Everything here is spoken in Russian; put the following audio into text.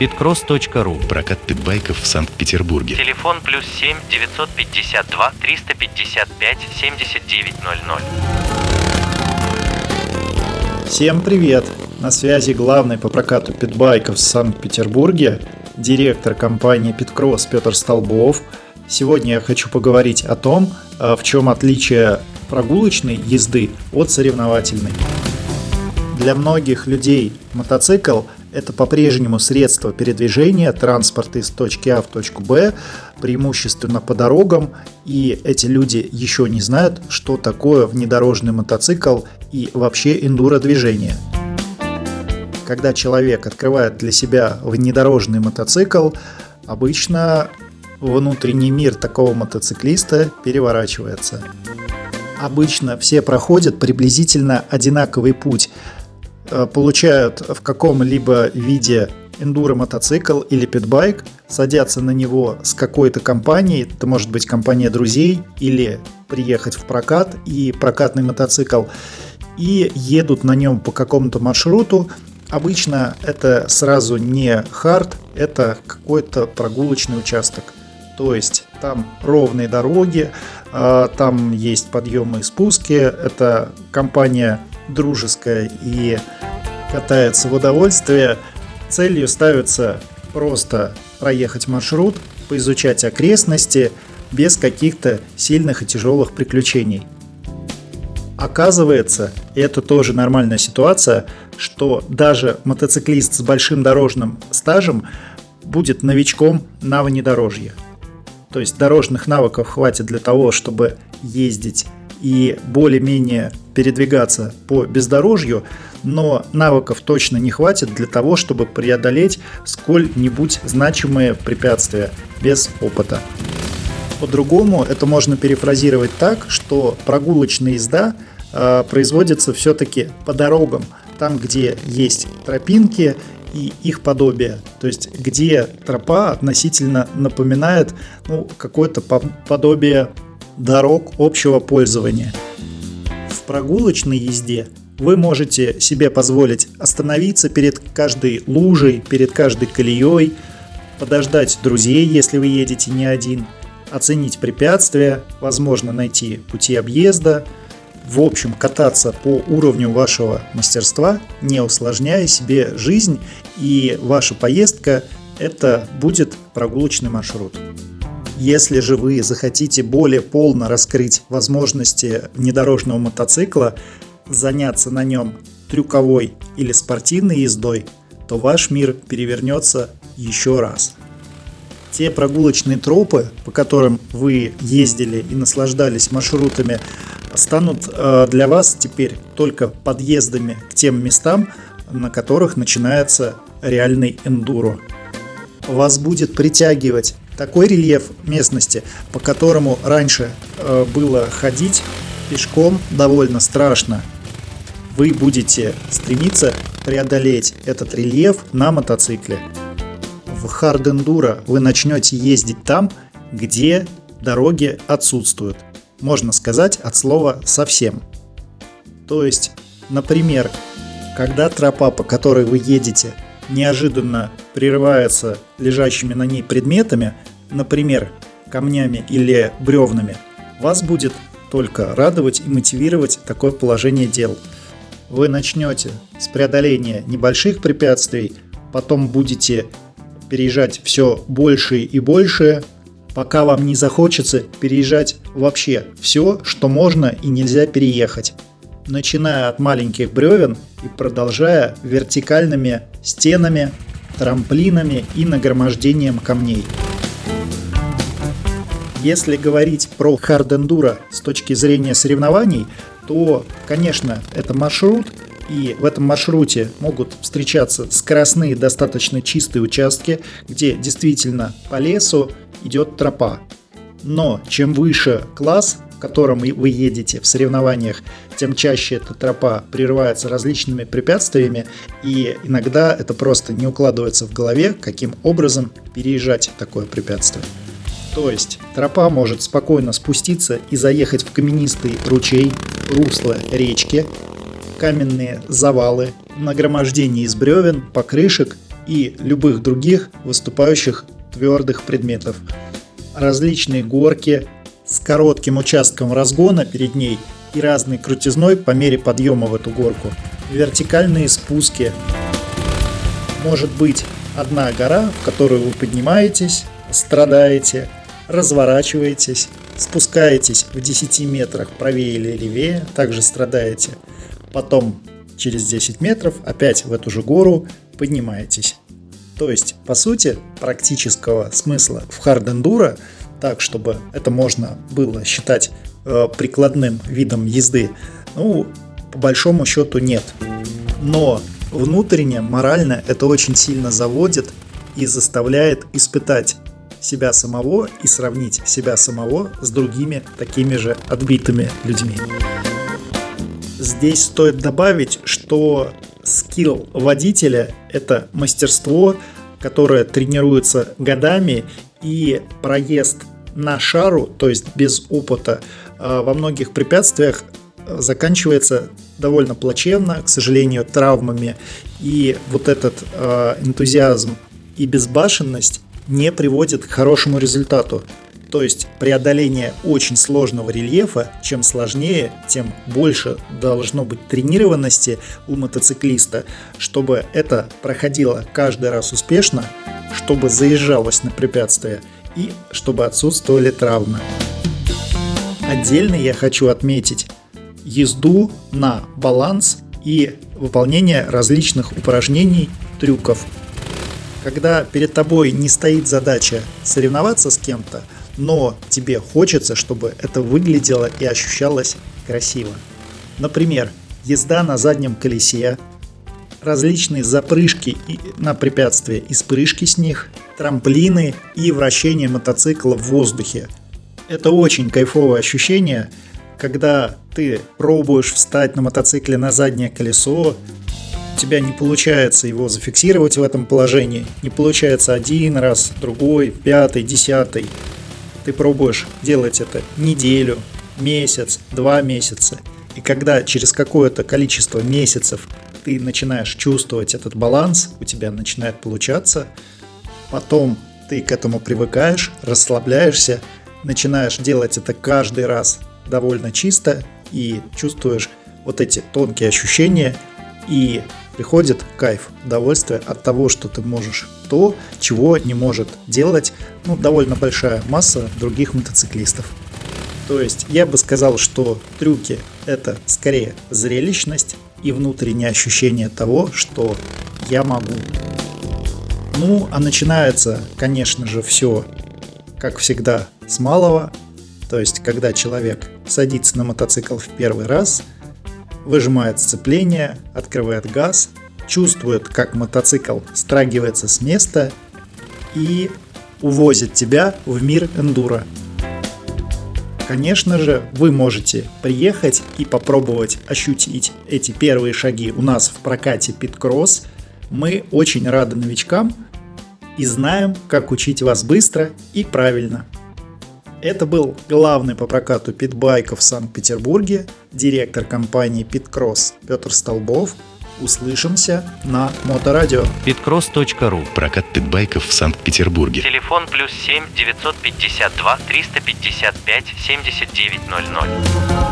pitcross.ru Прокат питбайков в Санкт-Петербурге. Телефон плюс 7 952 355 7900. Всем привет! На связи главный по прокату питбайков в Санкт-Петербурге, директор компании Питкросс Петр Столбов. Сегодня я хочу поговорить о том, а, в чем отличие прогулочной езды от соревновательной. Для многих людей мотоцикл – это по-прежнему средство передвижения транспорта из точки А в точку Б, преимущественно по дорогам, и эти люди еще не знают, что такое внедорожный мотоцикл и вообще эндуродвижение. Когда человек открывает для себя внедорожный мотоцикл, обычно внутренний мир такого мотоциклиста переворачивается. Обычно все проходят приблизительно одинаковый путь – получают в каком-либо виде эндуро мотоцикл или питбайк, садятся на него с какой-то компанией, это может быть компания друзей или приехать в прокат и прокатный мотоцикл, и едут на нем по какому-то маршруту. Обычно это сразу не хард, это какой-то прогулочный участок. То есть там ровные дороги, э, там есть подъемы и спуски, это компания дружеская и катается в удовольствие. Целью ставится просто проехать маршрут, поизучать окрестности без каких-то сильных и тяжелых приключений. Оказывается, и это тоже нормальная ситуация, что даже мотоциклист с большим дорожным стажем будет новичком на внедорожье. То есть дорожных навыков хватит для того, чтобы ездить и более-менее передвигаться по бездорожью, но навыков точно не хватит для того, чтобы преодолеть сколь-нибудь значимые препятствия без опыта. По-другому это можно перефразировать так, что прогулочная езда э, производится все-таки по дорогам, там, где есть тропинки и их подобие, то есть где тропа относительно напоминает ну, какое-то подобие дорог общего пользования. В прогулочной езде вы можете себе позволить остановиться перед каждой лужей, перед каждой колеей, подождать друзей, если вы едете не один, оценить препятствия, возможно найти пути объезда, в общем кататься по уровню вашего мастерства, не усложняя себе жизнь, и ваша поездка это будет прогулочный маршрут. Если же вы захотите более полно раскрыть возможности внедорожного мотоцикла, заняться на нем трюковой или спортивной ездой, то ваш мир перевернется еще раз. Те прогулочные тропы, по которым вы ездили и наслаждались маршрутами, станут э, для вас теперь только подъездами к тем местам, на которых начинается реальный эндуро. Вас будет притягивать такой рельеф местности, по которому раньше э, было ходить пешком довольно страшно. Вы будете стремиться преодолеть этот рельеф на мотоцикле. В хардендуро вы начнете ездить там, где дороги отсутствуют. Можно сказать от слова совсем. То есть, например, когда тропа, по которой вы едете, неожиданно прерывается лежащими на ней предметами, например, камнями или бревнами, вас будет только радовать и мотивировать такое положение дел. Вы начнете с преодоления небольших препятствий, потом будете переезжать все больше и больше, пока вам не захочется переезжать вообще все, что можно и нельзя переехать. Начиная от маленьких бревен и продолжая вертикальными стенами, трамплинами и нагромождением камней. Если говорить про хардендуро с точки зрения соревнований, то, конечно, это маршрут, и в этом маршруте могут встречаться скоростные достаточно чистые участки, где действительно по лесу идет тропа. Но чем выше класс, в котором вы едете в соревнованиях, тем чаще эта тропа прерывается различными препятствиями, и иногда это просто не укладывается в голове, каким образом переезжать такое препятствие. То есть тропа может спокойно спуститься и заехать в каменистый ручей, русло речки, каменные завалы, нагромождение из бревен, покрышек и любых других выступающих твердых предметов. Различные горки с коротким участком разгона перед ней и разной крутизной по мере подъема в эту горку. Вертикальные спуски. Может быть одна гора, в которую вы поднимаетесь, страдаете, разворачиваетесь, спускаетесь в 10 метрах правее или левее, также страдаете. Потом через 10 метров опять в эту же гору поднимаетесь. То есть, по сути, практического смысла в хардендуро, так, чтобы это можно было считать э, прикладным видом езды, ну, по большому счету нет. Но внутренне, морально это очень сильно заводит и заставляет испытать себя самого и сравнить себя самого с другими такими же отбитыми людьми. Здесь стоит добавить, что скилл водителя – это мастерство, которое тренируется годами, и проезд на шару, то есть без опыта, а, во многих препятствиях заканчивается довольно плачевно, к сожалению, травмами. И вот этот э, энтузиазм и безбашенность не приводит к хорошему результату. То есть преодоление очень сложного рельефа, чем сложнее, тем больше должно быть тренированности у мотоциклиста, чтобы это проходило каждый раз успешно, чтобы заезжалось на препятствия и чтобы отсутствовали травмы. Отдельно я хочу отметить езду на баланс и выполнение различных упражнений, трюков. Когда перед тобой не стоит задача соревноваться с кем-то, но тебе хочется, чтобы это выглядело и ощущалось красиво. Например, езда на заднем колесе, различные запрыжки на препятствия и спрыжки с них, трамплины и вращение мотоцикла в воздухе. Это очень кайфовое ощущение, когда ты пробуешь встать на мотоцикле на заднее колесо, тебя не получается его зафиксировать в этом положении, не получается один раз, другой, пятый, десятый. Ты пробуешь делать это неделю, месяц, два месяца. И когда через какое-то количество месяцев ты начинаешь чувствовать этот баланс, у тебя начинает получаться, потом ты к этому привыкаешь, расслабляешься, начинаешь делать это каждый раз довольно чисто и чувствуешь вот эти тонкие ощущения и приходит кайф, удовольствие от того, что ты можешь то, чего не может делать ну, довольно большая масса других мотоциклистов. То есть я бы сказал, что трюки это скорее зрелищность и внутреннее ощущение того, что я могу. Ну, а начинается, конечно же, все, как всегда, с малого, то есть, когда человек садится на мотоцикл в первый раз, выжимает сцепление, открывает газ, чувствует, как мотоцикл страгивается с места и увозит тебя в мир эндуро. Конечно же, вы можете приехать и попробовать ощутить эти первые шаги у нас в прокате Питкросс. Мы очень рады новичкам и знаем, как учить вас быстро и правильно. Это был главный по прокату питбайков в Санкт-Петербурге, директор компании Питкросс Петр Столбов. Услышимся на Моторадио. Pitcross.ru Прокат питбайков в Санкт-Петербурге. Телефон плюс 7 952 355 7900.